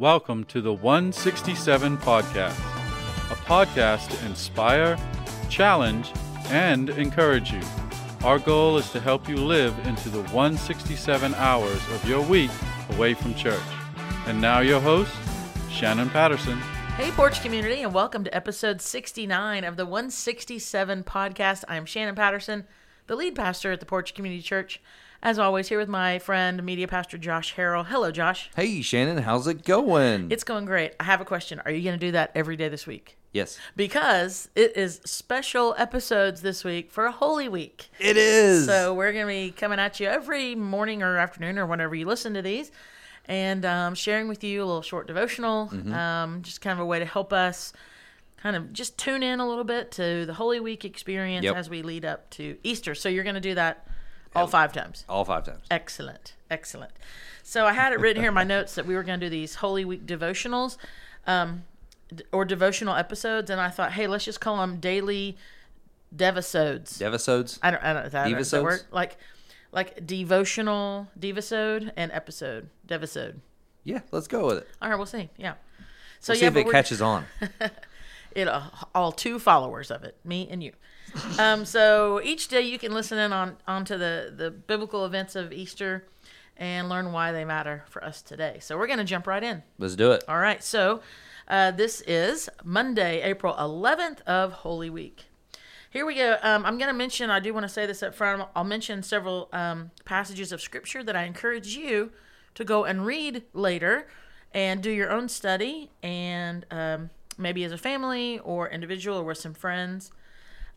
Welcome to the 167 Podcast, a podcast to inspire, challenge, and encourage you. Our goal is to help you live into the 167 hours of your week away from church. And now, your host, Shannon Patterson. Hey, Porch Community, and welcome to episode 69 of the 167 podcast. I'm Shannon Patterson, the lead pastor at the Porch Community Church. As always, here with my friend, media pastor Josh Harrell. Hello, Josh. Hey, Shannon, how's it going? It's going great. I have a question. Are you going to do that every day this week? yes, Because it is special episodes this week for a Holy Week. it is. So we're going to be coming at you every morning or afternoon or whenever you listen to these and um, sharing with you a little short devotional, Mm-hmm. um, just kind of a way to help us kind of just tune in a little bit to the Holy Week experience Yep. as we lead up to Easter. So you're going to do that all five times. all five times. Excellent. Excellent. So I had it written here in my notes that we were going to do these Holy Week devotionals um, d- or devotional episodes. And I thought, hey, let's just call them daily devisodes. Devisodes. I don't, I don't, is that, is that word? Like, like devotional devisode and episode devisode. Yeah, let's go with it. All right, we'll see. Yeah. So We'll yeah, see if it catches on. it uh, all two followers of it, me and you. Um, so each day you can listen in on onto the the biblical events of Easter and learn why they matter for us today. So we're going to jump right in. Let's do it. All right. So uh, this is Monday, April 11th of Holy Week. Here we go. Um, I'm going to mention, I do want to say this up front. I'll mention several um, passages of scripture that I encourage you to go and read later and do your own study and um, maybe as a family or individual or with some friends.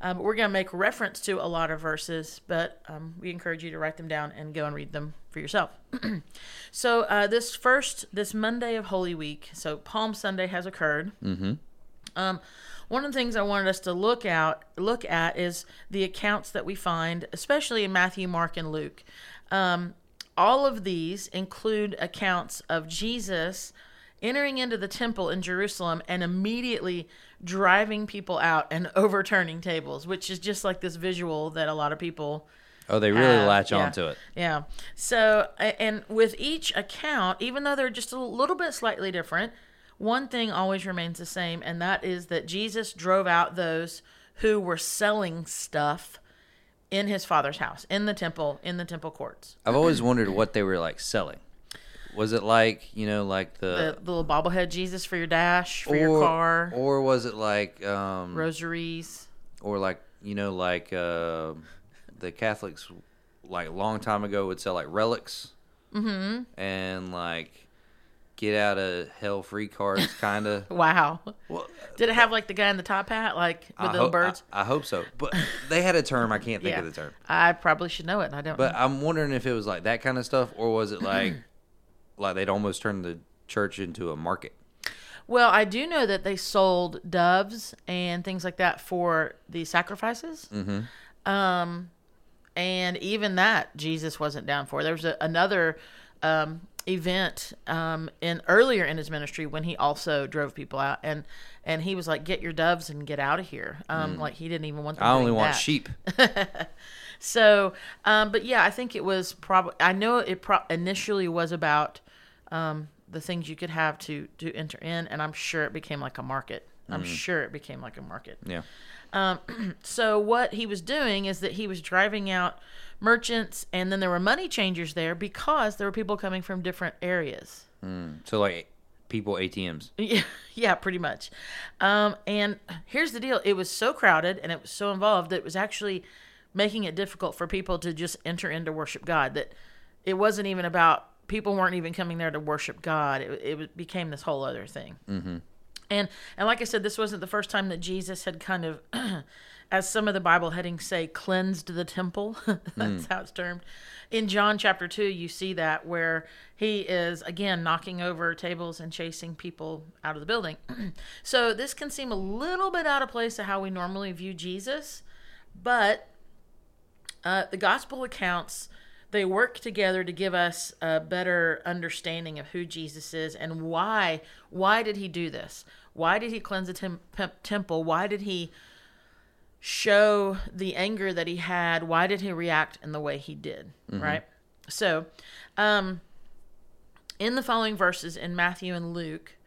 Um, we're going to make reference to a lot of verses, but um, we encourage you to write them down and go and read them for yourself. so uh, this first, this Monday of Holy Week, so Palm Sunday has occurred. Mm-hmm. Um, one of the things I wanted us to look out look at is the accounts that we find, especially in Matthew, Mark, and Luke. Um, all of these include accounts of Jesus entering into the temple in Jerusalem and immediately driving people out and overturning tables, which is just like this visual that a lot of people Oh, they really have. latch Yeah. on to it. Yeah. So, and with each account, even though they're just a little bit slightly different, one thing always remains the same, and that is that Jesus drove out those who were selling stuff in his father's house, in the temple, in the temple courts. I've always wondered what they were like selling. Was it like you know, like The, the, the little bobblehead Jesus for your dash, for your car, or was it like um, rosaries. or like you know, like uh, the Catholics, like a long time ago, would sell like relics, mm-hmm. and like get out of hell free cards, kind of. Wow. well, Did it have like the guy in the top hat, like with I the hope- birds? I, I hope so, but they had a term. I can't think yeah. of the term. I probably should know it, and I don't. But know. I'm wondering if it was like that kind of stuff, or was it like like they'd almost turned the church into a market? Well, I do know that they sold doves and things like that for the sacrifices. Mm-hmm. Um, and even that Jesus wasn't down for. There was a, another um, event um, in earlier in his ministry when he also drove people out, and and he was like, "Get your doves and get out of here." Um, Like he didn't even want. Them Mm. I only want that. sheep. So, um, but yeah, I think it was probably. I know it pro- initially was about um, the things you could have to to enter in, and I'm sure it became like a market. I'm sure it became like a market. Yeah. So what he was doing is that he was driving out merchants, and then there were money changers there because there were people coming from different areas. So like people ATMs. Yeah, yeah, pretty much. Um, and here's the deal: it was so crowded and it was so involved that it was actually making it difficult for people to just enter in to worship God. That it wasn't even about people weren't even coming there to worship God. It, it became this whole other thing. Mm-hmm. And and like I said, this wasn't the first time that Jesus had kind of, as some of the Bible headings say, cleansed the temple. That's how it's termed. In John chapter two, you see that where he is again knocking over tables and chasing people out of the building. so this can seem a little bit out of place to how we normally view Jesus, but uh, the gospel accounts they work together to give us a better understanding of who Jesus is and why why did he do this? Why did he cleanse the tem- temple? Why did he show the anger that he had? Why did he react in the way he did? Right? So, um in the following verses in Matthew and Luke,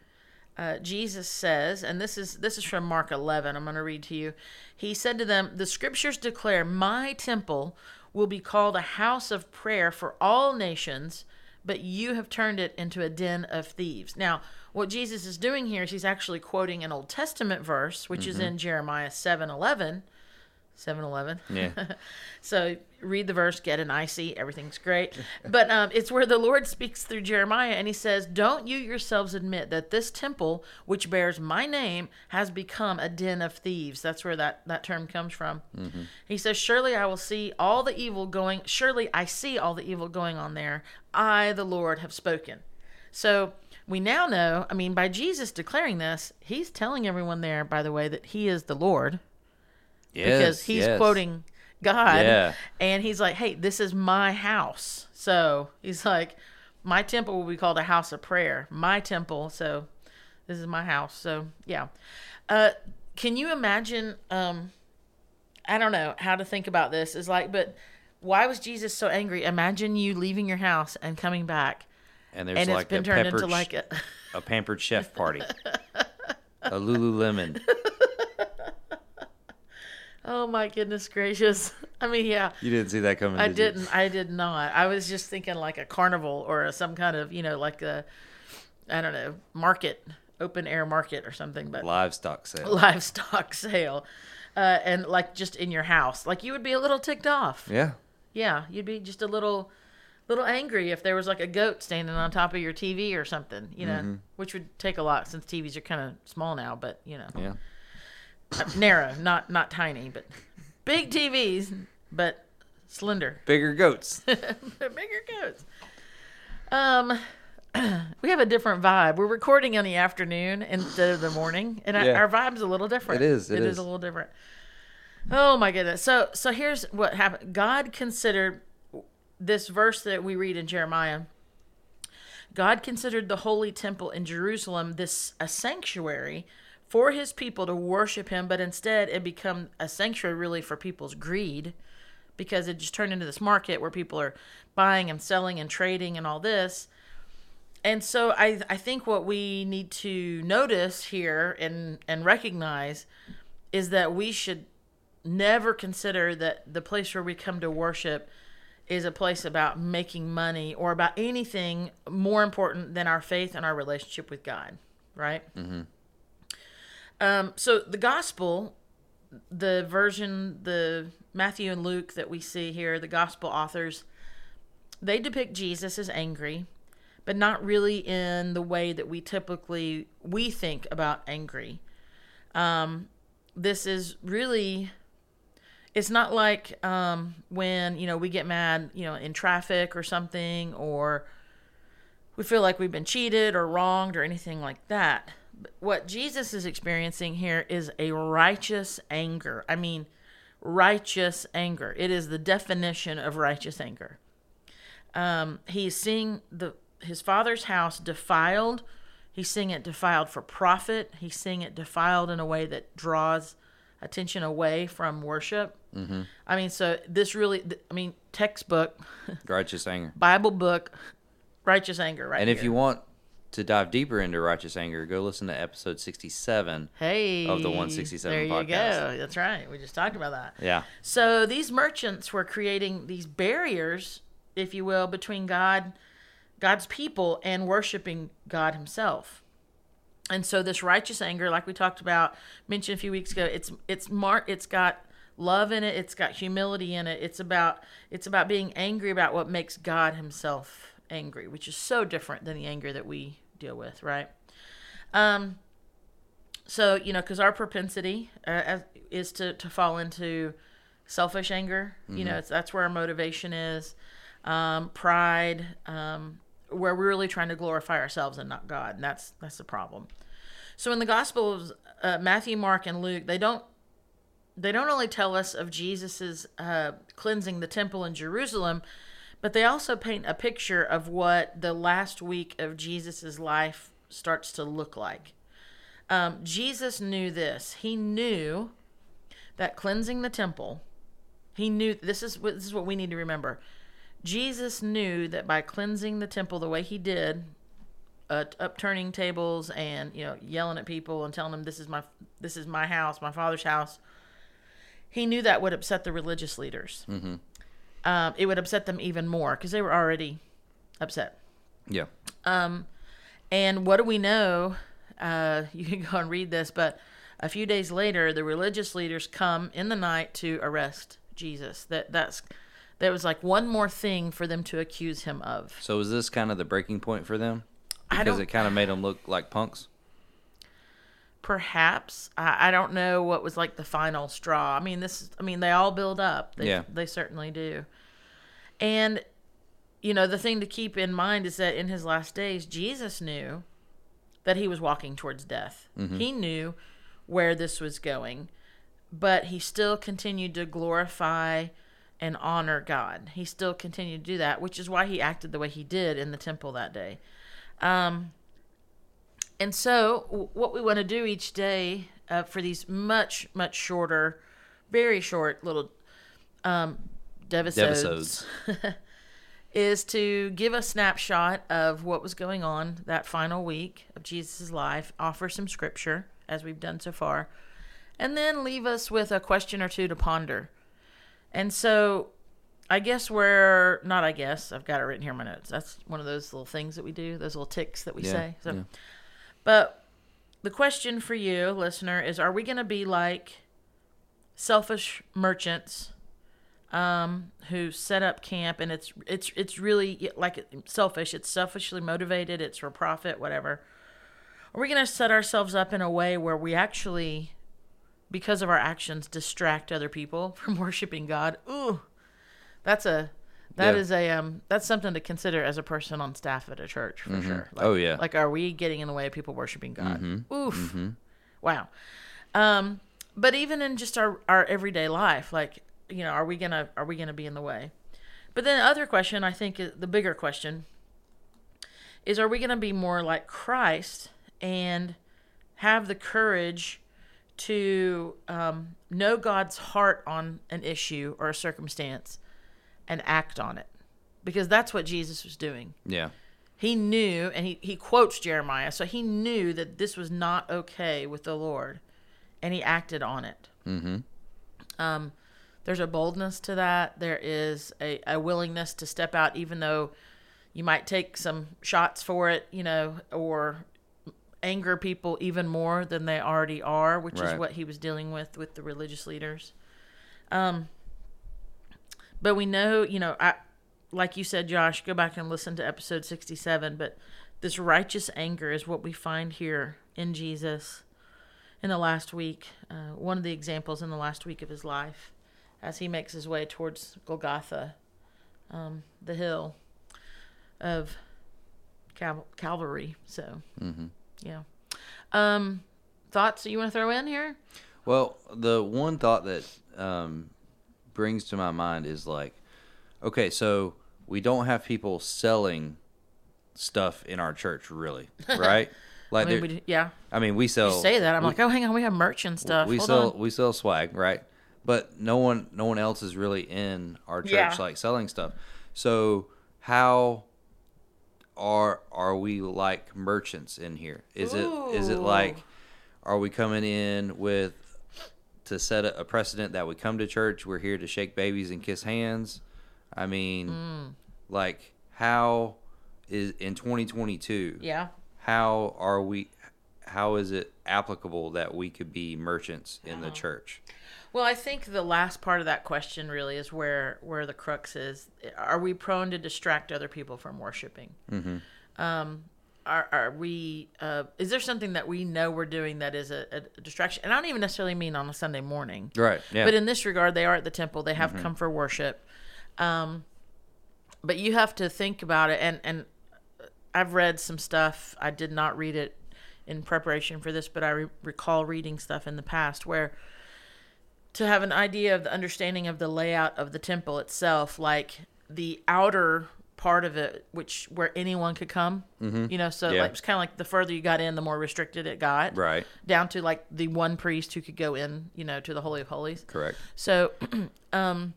uh, Jesus says, and this is this is from Mark 11. I'm going to read to you. He said to them, "The scriptures declare my temple will be called a house of prayer for all nations, but you have turned it into a den of thieves." Now, what Jesus is doing here is he's actually quoting an Old Testament verse, which is mm-hmm. in Jeremiah 7:11. 7-Eleven. Yeah. so read the verse, get an icy, everything's great. But um, it's where the Lord speaks through Jeremiah, and He says, "Don't you yourselves admit that this temple, which bears my name, has become a den of thieves?" That's where that that term comes from. He says, "Surely I will see all the evil going. Surely I see all the evil going on there. I, the Lord, have spoken." So we now know. I mean, by Jesus declaring this, He's telling everyone there, by the way, that He is the Lord Yes, because he's yes. quoting God. Yeah. And he's like, hey, this is my house. So he's like, my temple will be called a house of prayer. My temple. So this is my house. So yeah. Uh, can you imagine? Um, I don't know how to think about this. Is like, but why was Jesus so angry? Imagine you leaving your house and coming back, and there's and like it's been a turned peppered into like a. a pampered chef party, a Lululemon. Oh my goodness gracious! I mean, yeah. You didn't see that coming. I did didn't. I did not. I was just thinking like a carnival or a, some kind of, you know, like a, I don't know, market, open air market or something, but Livestock sale. livestock sale, uh, and like just in your house, like you would be a little ticked off. Yeah. Yeah, you'd be just a little, little angry if there was like a goat standing on top of your TV or something, you know, Mm-hmm. which would take a lot since TVs are kind of small now, but you know, Yeah. Narrow, not not tiny, but big TVs, but slender. Bigger goats. bigger goats. Um, we have a different vibe. We're recording in the afternoon instead of the morning, and Yeah. our, vibe's a little different. It is, it it is. is. a little different. Oh my goodness. So so here's what happened. God considered this verse that we read in Jeremiah. God considered the holy temple in Jerusalem this a sanctuary for his people to worship him, but instead it become a sanctuary really for people's greed because it just turned into this market where people are buying and selling and trading and all this. And so I I think what we need to notice here and and recognize is that we should never consider that the place where we come to worship is a place about making money or about anything more important than our faith and our relationship with God, right? Mm-hmm. Um, so the gospel, the version, the Matthew and Luke that we see here, the gospel authors, they depict Jesus as angry, but not really in the way that we typically we think about angry. Um, this is really it's not like um, when you know we get mad you know in traffic or something or we feel like we've been cheated or wronged or anything like that what jesus is experiencing here is a righteous anger i mean righteous anger it is the definition of righteous anger um, he's seeing the his father's house defiled he's seeing it defiled for profit he's seeing it defiled in a way that draws attention away from worship Mm-hmm. i mean so this really i mean textbook Righteous anger. bible book righteous anger right And if here. you want to dive deeper into righteous anger, go listen to episode 67. hey of the 167 there you podcast. go that's right we just talked about that Yeah. So these merchants were creating these barriers, if you will, between God, God's people, and worshiping God Himself. And so this righteous anger, like we talked about, mentioned a few weeks ago, it's it's mar- it's got love in it, it's got humility in it. It's about it's about being angry about what makes God Himself angry, which is so different than the anger that we deal with, right? Um, so you know, because our propensity uh, is to to fall into selfish anger. You know, it's, that's where our motivation is. Um, pride, um, where we're really trying to glorify ourselves and not God, and that's that's the problem. So in the Gospels, uh, Matthew, Mark, and Luke, they don't they don't only tell us of Jesus's uh, cleansing the temple in Jerusalem, but they also paint a picture of what the last week of Jesus's life starts to look like. Um, Jesus knew this. He knew that cleansing the temple, he knew this is what this is what we need to remember. Jesus knew that by cleansing the temple the way he did uh, upturning tables and you know yelling at people and telling them this is my this is my house, my father's house. He knew that would upset the religious leaders. Mm-hmm. Um, it would upset them even more because they were already upset. Yeah. Um, And what do we know? Uh, you can go and read this, but a few days later, the religious leaders come in the night to arrest Jesus. That that's there was like one more thing for them to accuse him of. So is this kind of the breaking point for them? I Because it kind of made them look like punks. Perhaps I, I don't know what was like the final straw. I mean, this. I mean, they all build up. They, Yeah. they certainly do. And you know, the thing to keep in mind is that in his last days, Jesus knew that he was walking towards death. He knew where this was going, but he still continued to glorify and honor God. He still continued to do that, which is why he acted the way he did in the temple that day. Um, and so, w- what we want to do each day uh, for these much, much shorter, very short little um, devisodes, Devisodes. is to give a snapshot of what was going on that final week of Jesus' life, offer some scripture, as we've done so far, and then leave us with a question or two to ponder. And so, I guess we're not. I guess I've got it written here in my notes. That's one of those little things that we do, those little ticks that we Yeah, say. So, yeah. But the question for you, listener, is: Are we going to be like selfish merchants um, who set up camp, and it's it's it's really like selfish. It's selfishly motivated. It's for profit, whatever. Are we going to set ourselves up in a way where we actually, because of our actions, distract other people from worshiping God? Ooh, that's a that Yeah. is a um that's something to consider as a person on staff at a church for sure. Like, Oh, yeah. Like, are we getting in the way of people worshiping God? Mm-hmm. Oof. Wow. Um, but even in just our our everyday life, like you know, are we gonna are we gonna be in the way? But then the other question, I think, is the bigger question is: Are we gonna be more like Christ and have the courage to um, know God's heart on an issue or a circumstance and act on it? Because that's what Jesus was doing Yeah. he knew and he, he quotes jeremiah so he knew that this was not okay with the lord and he acted on it Mm-hmm. um, there's a boldness to that there is a, a willingness to step out even though you might take some shots for it you know or anger people even more than they already are which is what he was dealing with with the religious leaders um, but we know you know i like you said josh go back and listen to episode 67 but this righteous anger is what we find here in jesus in the last week uh, one of the examples in the last week of his life as he makes his way towards golgotha um, the hill of Cal- calvary. So Mm-hmm. yeah. Um, thoughts that you want to throw in here? Well, the one thought that um, brings to my mind is like, okay, so we don't have people selling stuff in our church, really, right? I Like, mean, we, yeah I mean, we sell. you say that i'm we- like oh hang on we have merch and stuff We Hold sell on. we sell swag, right? But no one no one else is really in our church Yeah. like selling stuff. So how are are we like merchants in here? Is it is it like are we coming in with to set a, precedent that we come to church, we're here to shake babies and kiss hands? I mean, Mm. like how is in 2022? yeah how are we how is it applicable that we could be merchants in the church Well, I think the last part of that question really is where where the crux is. Are we prone to distract other people from worshiping? Mm-hmm. Um, are are we? Uh, is there something that we know we're doing that is a, a distraction? And I don't even necessarily mean on a Sunday morning. right yeah But in this regard, they are at the temple. They have come for worship. Um, but you have to think about it. And, and I've read some stuff. I did not read it in preparation for this, but I re- recall reading stuff in the past where to have an idea of the understanding of the layout of the temple itself, like the outer part of it, which where anyone could come, you know, so Yeah. like it's kind of like the further you got in, the more restricted it got right down to like the one priest who could go in, you know, to the holy of holies. correct So, um,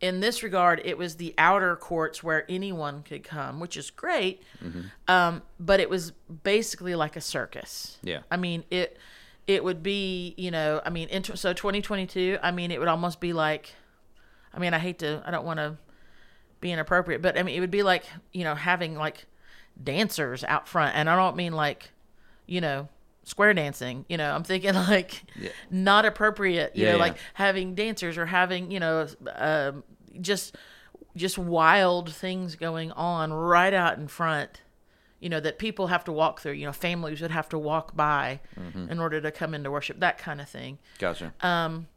in this regard, it was the outer courts where anyone could come, which is great. Um, but it was basically like a circus. Yeah. I mean, it it would be, you know, I mean, in, so 2022, I mean, it would almost be like, I mean, I hate to, I don't want to be inappropriate, but I mean, it would be like, you know, having like dancers out front. And I don't mean like, you know, square dancing, you know, I'm thinking like Yeah. not appropriate, you Yeah, know, yeah. like having dancers or having, you know, um, just, just wild things going on right out in front you know that people have to walk through you know families would have to walk by Mm-hmm. in order to come into worship that kind of thing Gotcha. um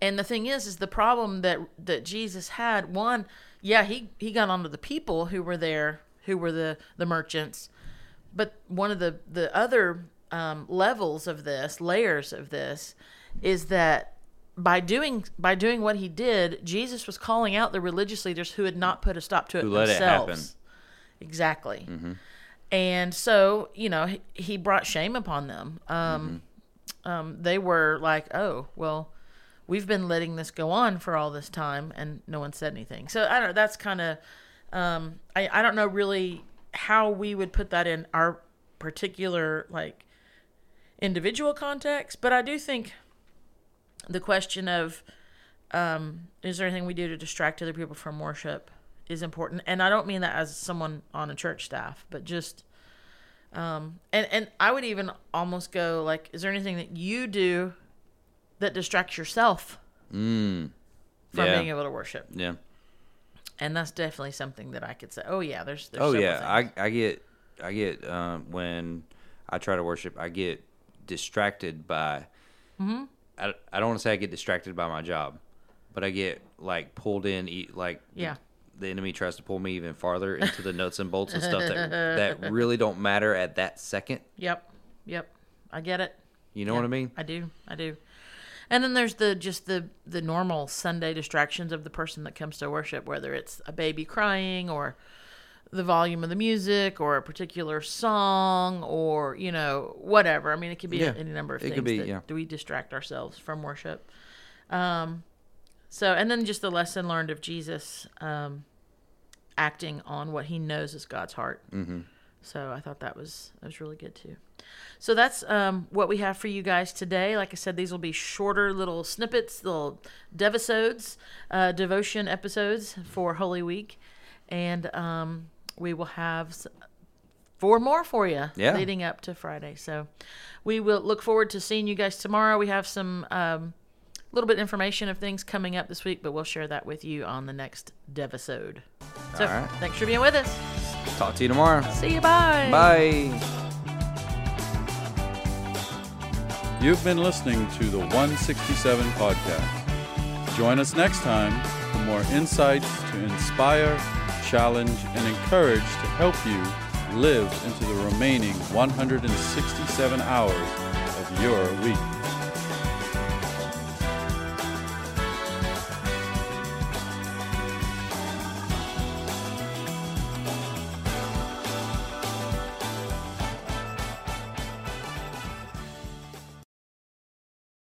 and the thing is is the problem that that jesus had one yeah he he got onto the people who were there who were the the merchants. But one of the the other um, levels of this layers of this is that by doing by doing what he did jesus was calling out the religious leaders who had not put a stop to it Who let it themselves. Happen. exactly and so you know he, he brought shame upon them. Um, um, they were like oh well we've been letting this go on for all this time and no one said anything. So i don't know that's kind of um, I, I don't know really how we would put that in our particular like individual context but i do think the question of um, is there anything we do to distract other people from worship is important. And i don't mean that as someone on a church staff but just um, and and i would even almost go like is there anything that you do that distracts yourself Mm. from Yeah. being able to worship Yeah. and that's definitely something that i could say oh yeah there's, there's Oh yeah, things. I I get I get um, when I try to worship, I get distracted by. Mm-hmm. I, I don't want to say I get distracted by my job, but I get like pulled in. Like Yeah. the, enemy tries to pull me even farther into the nuts and bolts and stuff that that really don't matter at that second. yep yep i get it You know Yeah, what I mean? I do. I do. And then there's the just the the normal Sunday distractions of the person that comes to worship, whether it's a baby crying or the volume of the music or a particular song or you know whatever. I mean, it could be Yeah, any number of it things. could be, that yeah. Do we distract ourselves from worship? Um, so and then just the lesson learned of Jesus um, acting on what he knows is God's heart. Mm-hmm. So I thought that was that was really good too. So that's um, what we have for you guys today. Like I said, these will be shorter little snippets, little devisodes, uh, devotion episodes for Holy Week, and um, we will have four more for you Yeah. leading up to Friday. So we will look forward to seeing you guys tomorrow. We have some um, little bit of information of things coming up this week, but we'll share that with you on the next devisode. So All right. thanks for being with us. Talk to you tomorrow. See you. Bye. Bye. You've been listening to the 167 podcast. Join us next time for more insights to inspire, challenge, and encourage to help you live into the remaining 167 hours of your week.